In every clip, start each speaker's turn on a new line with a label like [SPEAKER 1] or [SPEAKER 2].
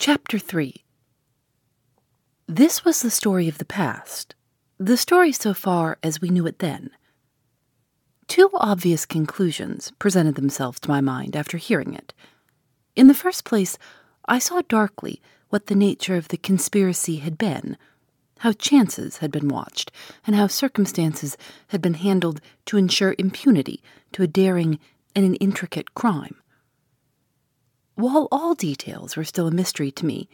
[SPEAKER 1] Chapter 3 This was the story of the past, the story so far as we knew it then. Two obvious conclusions presented themselves to my mind after hearing it. In the first place, I saw darkly what the nature of the conspiracy had been, how chances had been watched, and how circumstances had been handled to ensure impunity to a daring and an intricate crime. While all details were still a mystery to me,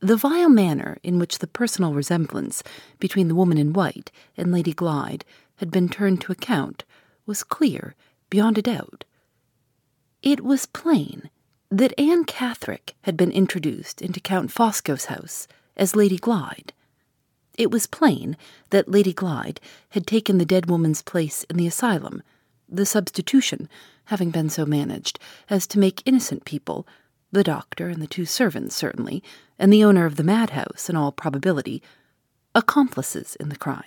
[SPEAKER 1] the vile manner in which the personal resemblance between the woman in white and Lady Glyde had been turned to account was clear beyond a doubt. It was plain that Anne Catherick had been introduced into Count Fosco's house as Lady Glyde. It was plain that Lady Glyde had taken the dead woman's place in the asylum, the substitution having been so managed as to make innocent people, the doctor and the two servants certainly, and the owner of the madhouse in all probability, accomplices in the crime.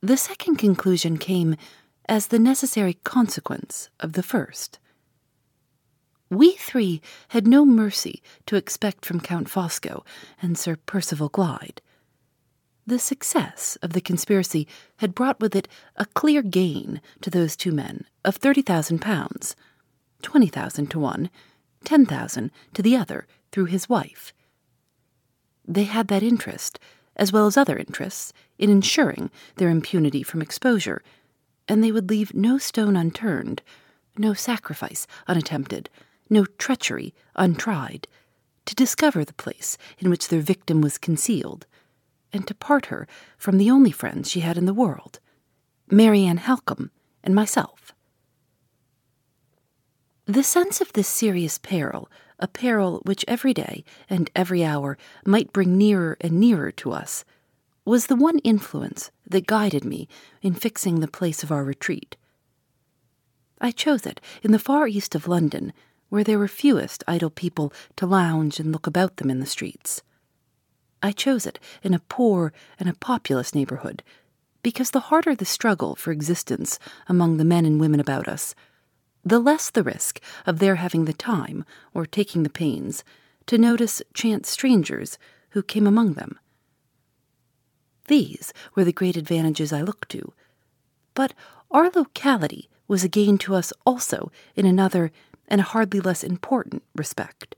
[SPEAKER 1] The second conclusion came as the necessary consequence of the first. We three had no mercy to expect from Count Fosco and Sir Percival Glyde. The success of the conspiracy had brought with it a clear gain to those two men of thirty thousand pounds, twenty thousand to one, ten thousand to the other through his wife. They had that interest, as well as other interests, in ensuring their impunity from exposure, and they would leave no stone unturned, no sacrifice unattempted, no treachery untried, to discover the place in which their victim was concealed and to part her from the only friends she had in the world, Marian Halcombe and myself. The sense of this serious peril, a peril which every day and every hour might bring nearer and nearer to us, was the one influence that guided me in fixing the place of our retreat. I chose it in the far east of London, where there were fewest idle people to lounge and look about them in the streets. I chose it in a poor and a populous neighborhood because the harder the struggle for existence among the men and women about us, the less the risk of their having the time or taking the pains to notice chance strangers who came among them. These were the great advantages I looked to. But our locality was a gain to us also in another and a hardly less important respect.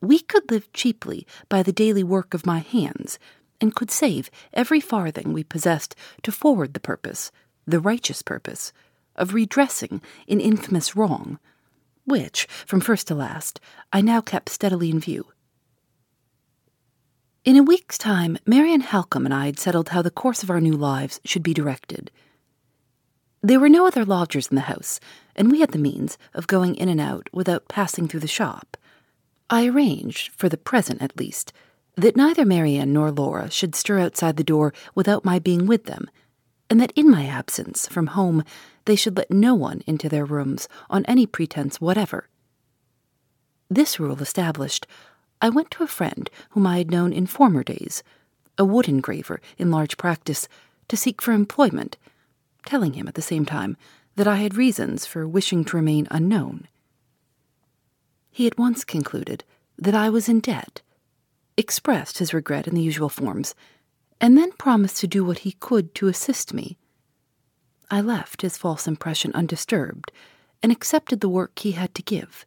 [SPEAKER 1] We could live cheaply by the daily work of my hands, and could save every farthing we possessed to forward the purpose, the righteous purpose, of redressing an infamous wrong, which, from first to last, I now kept steadily in view. In a week's time, Marian Halcombe and I had settled how the course of our new lives should be directed. There were no other lodgers in the house, and we had the means of going in and out without passing through the shop. I arranged, for the present at least, that neither Marian nor Laura should stir outside the door without my being with them, and that in my absence from home they should let no one into their rooms on any pretense whatever. This rule established, I went to a friend whom I had known in former days, a wood engraver in large practice, to seek for employment, telling him at the same time that I had reasons for wishing to remain unknown. He at once concluded that I was in debt, expressed his regret in the usual forms, and then promised to do what he could to assist me. I left his false impression undisturbed and accepted the work he had to give.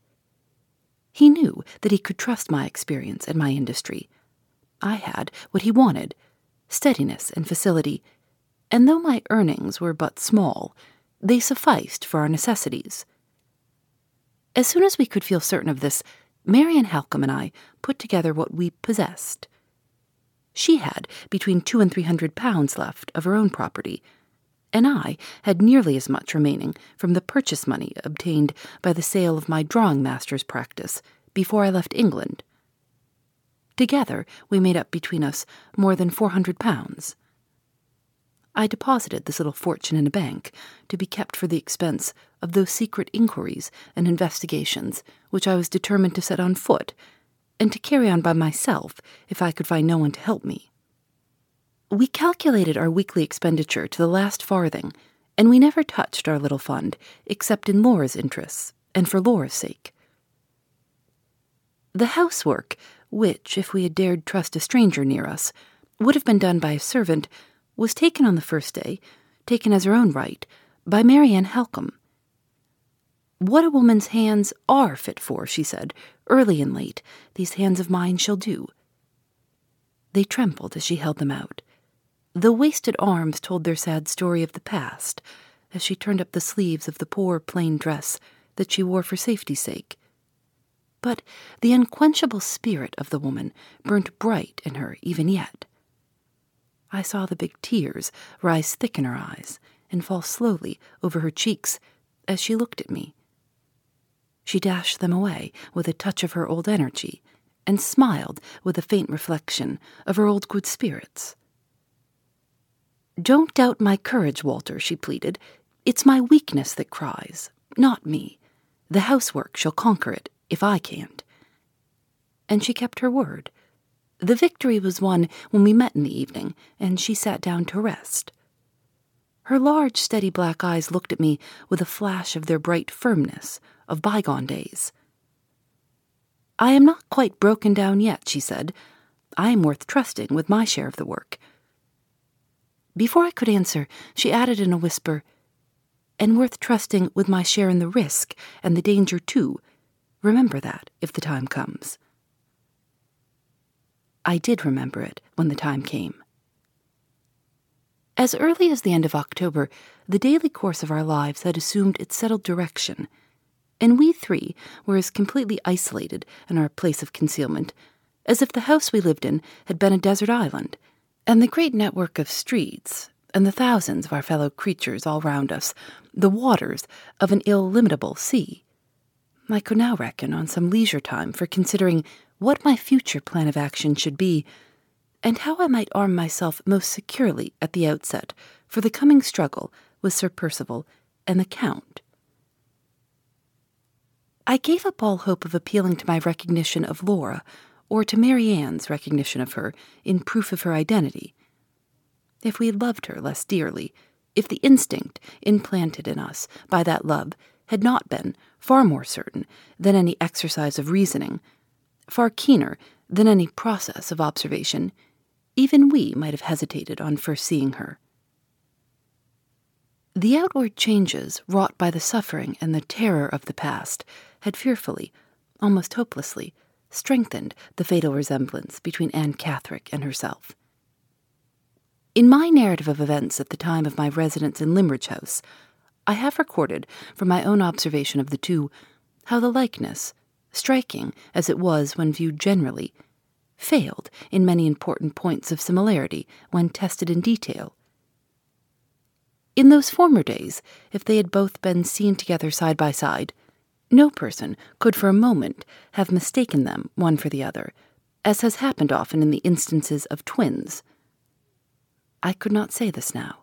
[SPEAKER 1] He knew that he could trust my experience and my industry. I had what he wanted steadiness and facility, and though my earnings were but small, they sufficed for our necessities. As soon as we could feel certain of this, Marian Halcombe and I put together what we possessed. She had between two and three hundred pounds left of her own property, and I had nearly as much remaining from the purchase money obtained by the sale of my drawing master's practice before I left England. Together, we made up between us more than four hundred pounds. I deposited this little fortune in a bank to be kept for the expense of those secret inquiries and investigations which I was determined to set on foot, and to carry on by myself if I could find no one to help me. We calculated our weekly expenditure to the last farthing, and we never touched our little fund except in Laura's interests and for Laura's sake. The housework, which, if we had dared trust a stranger near us, would have been done by a servant, was taken on the first day, taken as her own right, by Marian Halcombe. What a woman's hands are fit for, she said, early and late, these hands of mine shall do. They trembled as she held them out. The wasted arms told their sad story of the past as she turned up the sleeves of the poor plain dress that she wore for safety's sake. But the unquenchable spirit of the woman burnt bright in her even yet. I saw the big tears rise thick in her eyes and fall slowly over her cheeks as she looked at me. She dashed them away with a touch of her old energy and smiled with a faint reflection of her old good spirits. Don't doubt my courage, Walter, she pleaded. It's my weakness that cries, not me. The housework shall conquer it, if I can't. And she kept her word. The victory was won when we met in the evening, and she sat down to rest. Her large, steady black eyes looked at me with a flash of their bright firmness of bygone days. I am not quite broken down yet, she said. I am worth trusting with my share of the work. Before I could answer, she added in a whisper, And worth trusting with my share in the risk and the danger, too. Remember that if the time comes. I did remember it when the time came. As early as the end of October, the daily course of our lives had assumed its settled direction, and we three were as completely isolated in our place of concealment as if the house we lived in had been a desert island and the great network of streets, and the thousands of our fellow creatures all round us, the waters of an illimitable sea. I could now reckon on some leisure time for considering what my future plan of action should be, and how I might arm myself most securely at the outset for the coming struggle with Sir Percival and the Count. I gave up all hope of appealing to my recognition of Laura or to Mary Marian's recognition of her in proof of her identity. If we had loved her less dearly, if the instinct implanted in us by that love had not been far more certain than any exercise of reasoning, far keener than any process of observation, even we might have hesitated on first seeing her. The outward changes wrought by the suffering and the terror of the past had fearfully, almost hopelessly, strengthened the fatal resemblance between Anne Catherick and herself. In my narrative of events at the time of my residence in Limmeridge House, I have recorded, from my own observation of the two, how the likeness, striking as it was when viewed generally, failed in many important points of similarity when tested in detail. In those former days, if they had both been seen together side by side, no person could for a moment have mistaken them one for the other, as has happened often in the instances of twins. I could not say this now.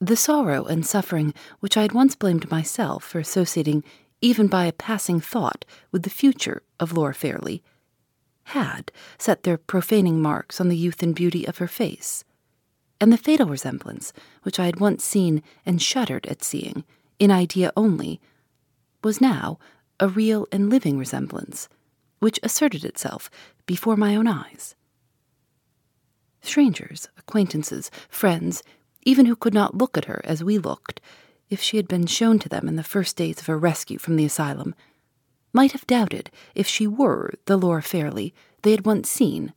[SPEAKER 1] The sorrow and suffering which I had once blamed myself for associating even by a passing thought with the future of Laura Fairlie had set their profaning marks on the youth and beauty of her face, and the fatal resemblance which I had once seen and shuddered at seeing, in idea only, was now a real and living resemblance, which asserted itself before my own eyes. Strangers, acquaintances, friends, even who could not look at her as we looked, if she had been shown to them in the first days of her rescue from the asylum, might have doubted if she were the Laura Fairlie they had once seen,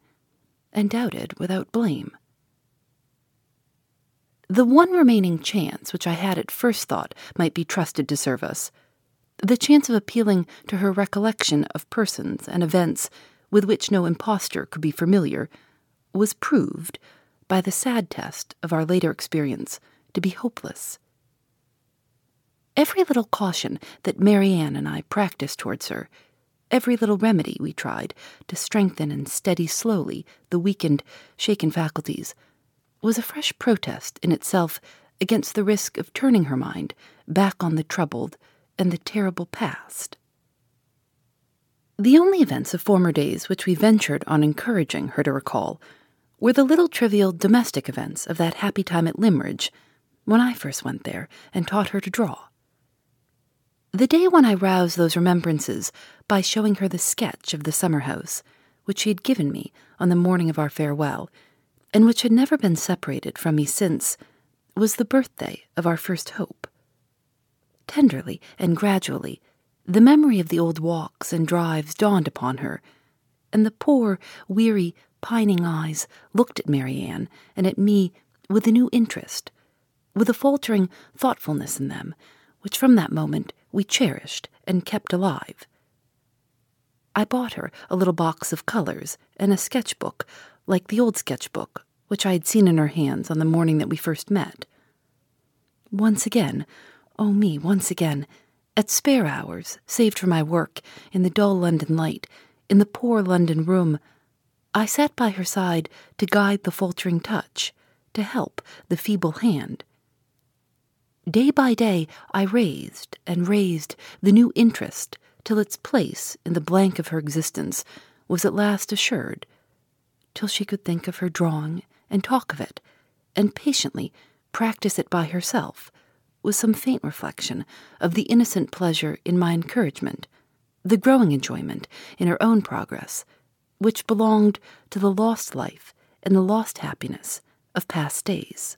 [SPEAKER 1] and doubted without blame. The one remaining chance which I had at first thought might be trusted to serve us the chance of appealing to her recollection of persons and events with which no impostor could be familiar was proved by the sad test of our later experience to be hopeless. Every little caution that Marian and I practiced towards her, every little remedy we tried to strengthen and steady slowly the weakened, shaken faculties, was a fresh protest in itself against the risk of turning her mind back on the troubled and the terrible past. The only events of former days which we ventured on encouraging her to recall were the little trivial domestic events of that happy time at Limmeridge when I first went there and taught her to draw. The day when I roused those remembrances by showing her the sketch of the summer house which she had given me on the morning of our farewell, and which had never been separated from me since, was the birthday of our first hope. Tenderly and gradually, the memory of the old walks and drives dawned upon her, and the poor, weary, pining eyes looked at Marian and at me with a new interest, with a faltering thoughtfulness in them, which from that moment we cherished and kept alive. I bought her a little box of colors and a sketch book, like the old sketch book which I had seen in her hands on the morning that we first met. Once again, oh me, once again, at spare hours, saved for my work, in the dull London light, in the poor London room, I sat by her side to guide the faltering touch, to help the feeble hand. Day by day, I raised and raised the new interest till its place in the blank of her existence was at last assured, till she could think of her drawing and talk of it, and patiently practice it by herself with some faint reflection of the innocent pleasure in my encouragement, the growing enjoyment in her own progress, which belonged to the lost life and the lost happiness of past days.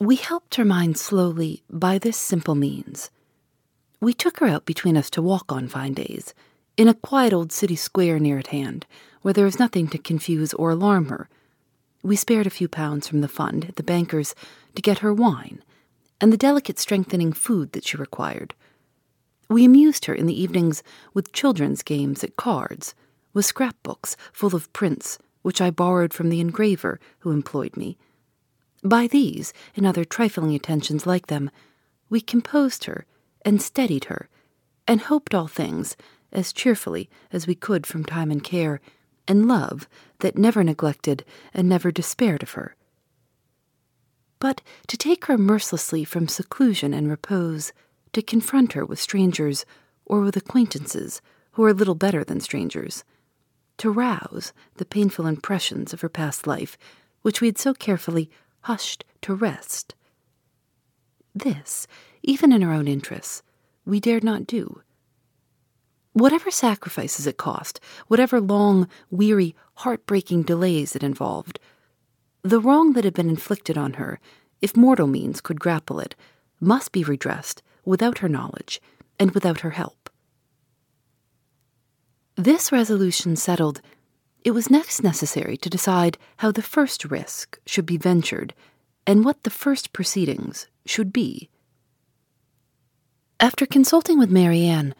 [SPEAKER 1] We helped her mind slowly by this simple means. We took her out between us to walk on fine days, in a quiet old city square near at hand, where there was nothing to confuse or alarm her. We spared a few pounds from the fund at the banker's to get her wine and the delicate strengthening food that she required. We amused her in the evenings with children's games at cards, with scrapbooks full of prints which I borrowed from the engraver who employed me. By these and other trifling attentions like them, we composed her and steadied her, and hoped all things as cheerfully as we could from time and care, and love that never neglected and never despaired of her. But to take her mercilessly from seclusion and repose, to confront her with strangers or with acquaintances who are little better than strangers, to rouse the painful impressions of her past life, which we had so carefully hushed to rest. This, even in our own interests, we dared not do. Whatever sacrifices it cost, whatever long, weary, heart-breaking delays it involved, the wrong that had been inflicted on her, if mortal means could grapple it, must be redressed without her knowledge and without her help. This resolution settled, it was next necessary to decide how the first risk should be ventured and what the first proceedings should be. After consulting with Marian,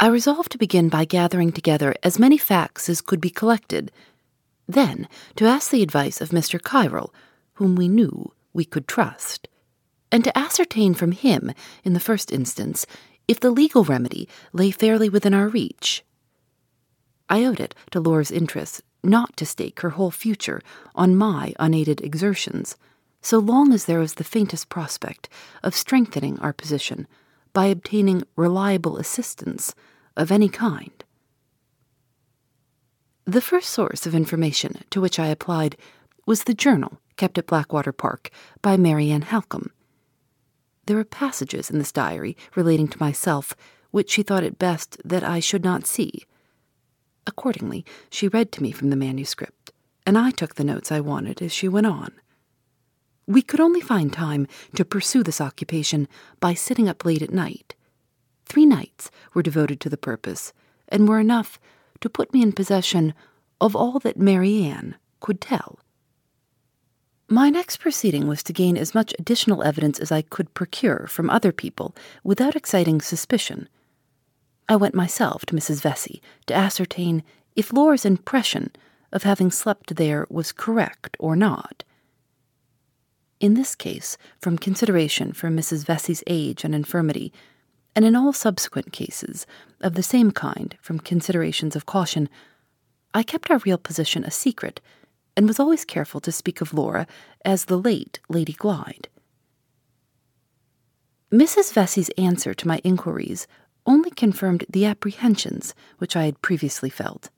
[SPEAKER 1] I resolved to begin by gathering together as many facts as could be collected then to ask the advice of Mr. Kyrle, whom we knew we could trust, and to ascertain from him, in the first instance, if the legal remedy lay fairly within our reach. I owed it to Laura's interests not to stake her whole future on my unaided exertions, so long as there was the faintest prospect of strengthening our position by obtaining reliable assistance of any kind. The first source of information to which I applied was the journal kept at Blackwater Park by Marian Halcombe. There were passages in this diary relating to myself which she thought it best that I should not see. Accordingly, she read to me from the manuscript, and I took the notes I wanted as she went on. We could only find time to pursue this occupation by sitting up late at night. Three nights were devoted to the purpose, and were enough to put me in possession of all that Marian could tell. My next proceeding was to gain as much additional evidence as I could procure from other people without exciting suspicion. I went myself to Mrs. Vesey to ascertain if Laura's impression of having slept there was correct or not. in this case from consideration for Mrs. Vesey's age and infirmity, and in all subsequent cases of the same kind from considerations of caution, I kept our real position a secret and was always careful to speak of Laura as the late Lady Glyde. Mrs. Vesey's answer to my inquiries only confirmed the apprehensions which I had previously felt.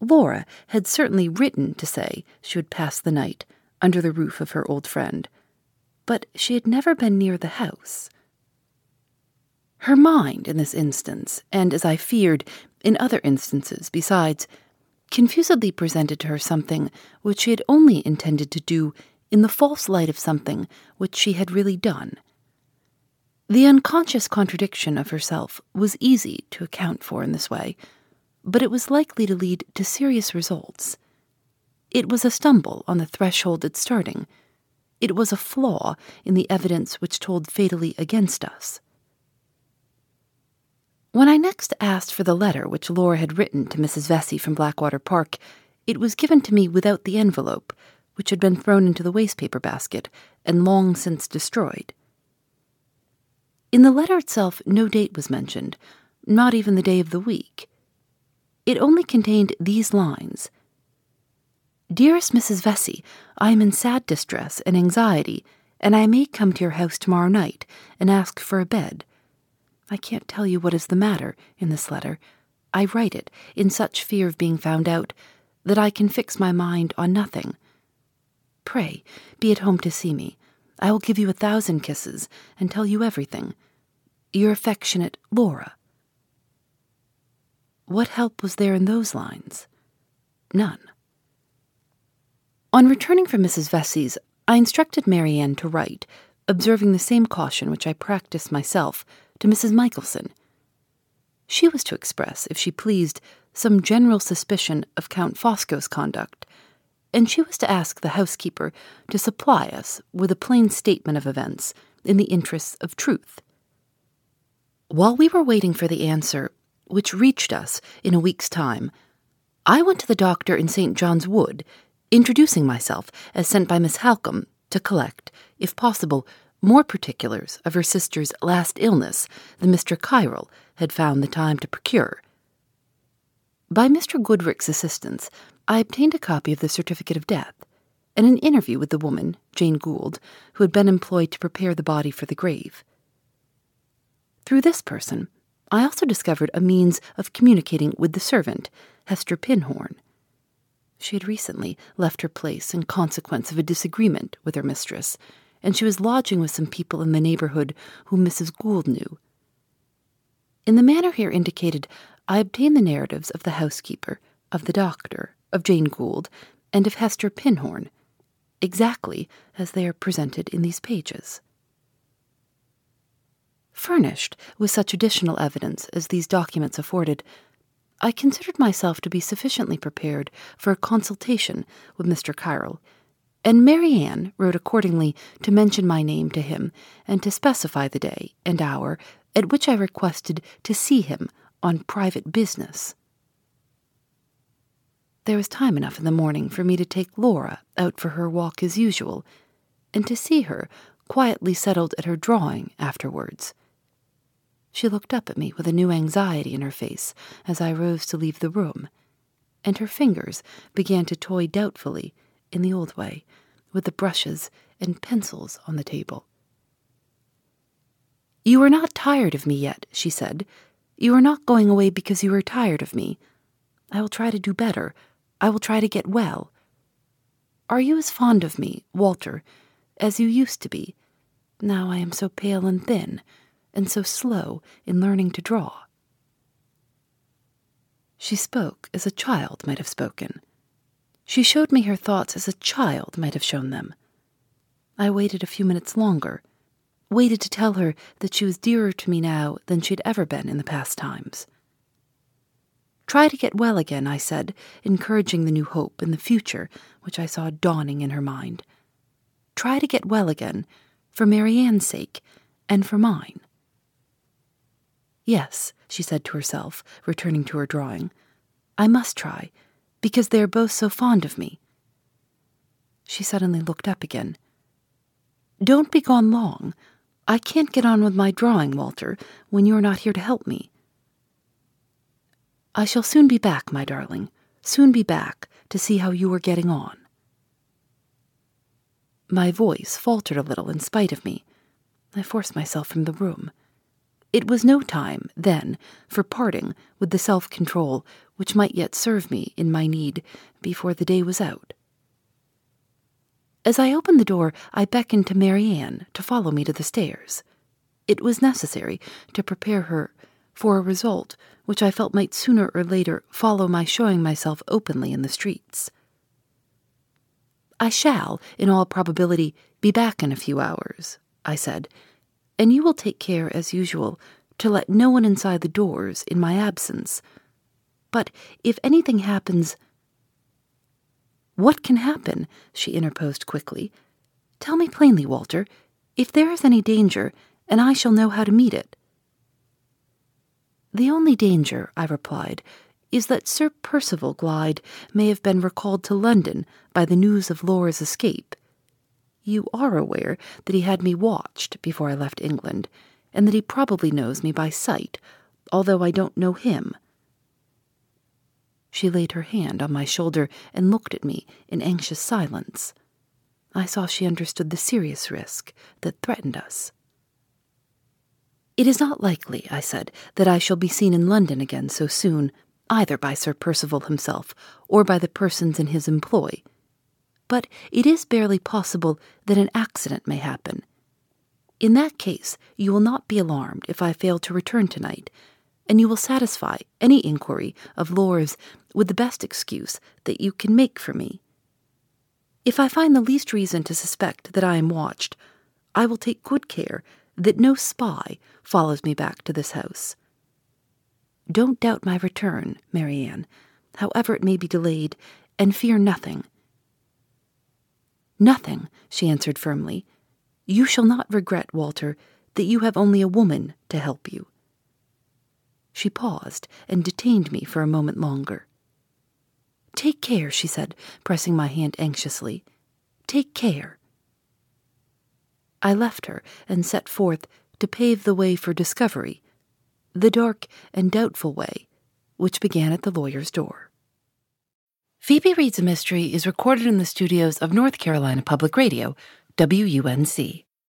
[SPEAKER 1] Laura had certainly written to say she would pass the night under the roof of her old friend, but she had never been near the house. Her mind, in this instance, and as I feared, in other instances besides, confusedly presented to her something which she had only intended to do in the false light of something which she had really done the unconscious contradiction of herself was easy to account for in this way, but it was likely to lead to serious results. It was a stumble on the threshold at starting. It was a flaw in the evidence which told fatally against us. When I next asked for the letter which Laura had written to Mrs. Vesey from Blackwater Park, it was given to me without the envelope, which had been thrown into the wastepaper basket and long since destroyed. In the letter itself, no date was mentioned, not even the day of the week. It only contained these lines Dearest Mrs. Vesey, I am in sad distress and anxiety, and I may come to your house tomorrow night and ask for a bed. I can't tell you what is the matter in this letter. I write it in such fear of being found out that I can fix my mind on nothing. Pray be at home to see me. I will give you a thousand kisses and tell you everything. Your affectionate Laura. What help was there in those lines? None. On returning from Mrs. Vesey's, I instructed Marian to write, observing the same caution which I practiced myself, to Mrs. Michelson. She was to express, if she pleased, some general suspicion of Count Fosco's conduct, and she was to ask the housekeeper to supply us with a plain statement of events in the interests of truth. While we were waiting for the answer, which reached us in a week's time, I went to the doctor in St. John's Wood, introducing myself as sent by Miss Halcombe to collect, if possible, more particulars of her sister's last illness than Mr. Kyrle had found the time to procure. By Mr. Goodricke's assistance, I obtained a copy of the certificate of death and an interview with the woman, Jane Gould, who had been employed to prepare the body for the grave. Through this person, I also discovered a means of communicating with the servant, Hester Pinhorn. She had recently left her place in consequence of a disagreement with her mistress, and she was lodging with some people in the neighborhood whom Mrs. Gould knew. In the manner here indicated, I obtained the narratives of the housekeeper, of the doctor, of Jane Gould, and of Hester Pinhorn, exactly as they are presented in these pages. Furnished with such additional evidence as these documents afforded, I considered myself to be sufficiently prepared for a consultation with Mr. Kyrle, and Marian wrote accordingly to mention my name to him and to specify the day and hour at which I requested to see him on private business. There was time enough in the morning for me to take Laura out for her walk as usual, and to see her quietly settled at her drawing afterwards. She looked up at me with a new anxiety in her face as I rose to leave the room, and her fingers began to toy doubtfully, in the old way, with the brushes and pencils on the table. You are not tired of me yet, she said. You are not going away because you are tired of me. I will try to do better. I will try to get well. Are you as fond of me, Walter, as you used to be? Now I am so pale and thin and so slow in learning to draw. She spoke as a child might have spoken. She showed me her thoughts as a child might have shown them. I waited a few minutes longer, waited to tell her that she was dearer to me now than she had ever been in the past times. Try to get well again, I said, encouraging the new hope in the future which I saw dawning in her mind. Try to get well again, for Marian's sake and for mine. Yes, she said to herself, returning to her drawing. I must try, because they are both so fond of me. She suddenly looked up again, Don't be gone long. I can't get on with my drawing, Walter, when you are not here to help me. I shall soon be back, my darling, soon be back to see how you are getting on. My voice faltered a little in spite of me. I forced myself from the room. It was no time, then, for parting with the self control which might yet serve me in my need before the day was out. As I opened the door, I beckoned to Marian to follow me to the stairs. It was necessary to prepare her for a result which I felt might sooner or later follow my showing myself openly in the streets. I shall, in all probability, be back in a few hours, I said, and you will take care, as usual, to let no one inside the doors in my absence. But if anything happens. What can happen? she interposed quickly. Tell me plainly, Walter, if there is any danger, and I shall know how to meet it. The only danger, I replied, is that Sir Percival Glyde may have been recalled to London by the news of Laura's escape. You are aware that he had me watched before I left England, and that he probably knows me by sight, although I don't know him. She laid her hand on my shoulder and looked at me in anxious silence. I saw she understood the serious risk that threatened us. It is not likely, I said, that I shall be seen in London again so soon, either by Sir Percival himself or by the persons in his employ. But it is barely possible that an accident may happen. In that case, you will not be alarmed if I fail to return tonight, and you will satisfy any inquiry of Laura's with the best excuse that you can make for me. If I find the least reason to suspect that I am watched, I will take good care that no spy follows me back to this house. Don't doubt my return, Marian, however it may be delayed, and fear nothing. Nothing, she answered firmly. You shall not regret, Walter, that you have only a woman to help you. She paused and detained me for a moment longer. Take care, she said, pressing my hand anxiously. Take care. I left her and set forth to pave the way for discovery the dark and doubtful way, which began at the lawyer's door. Phoebe Reads a Mystery is recorded in the studios of North Carolina Public Radio, WUNC.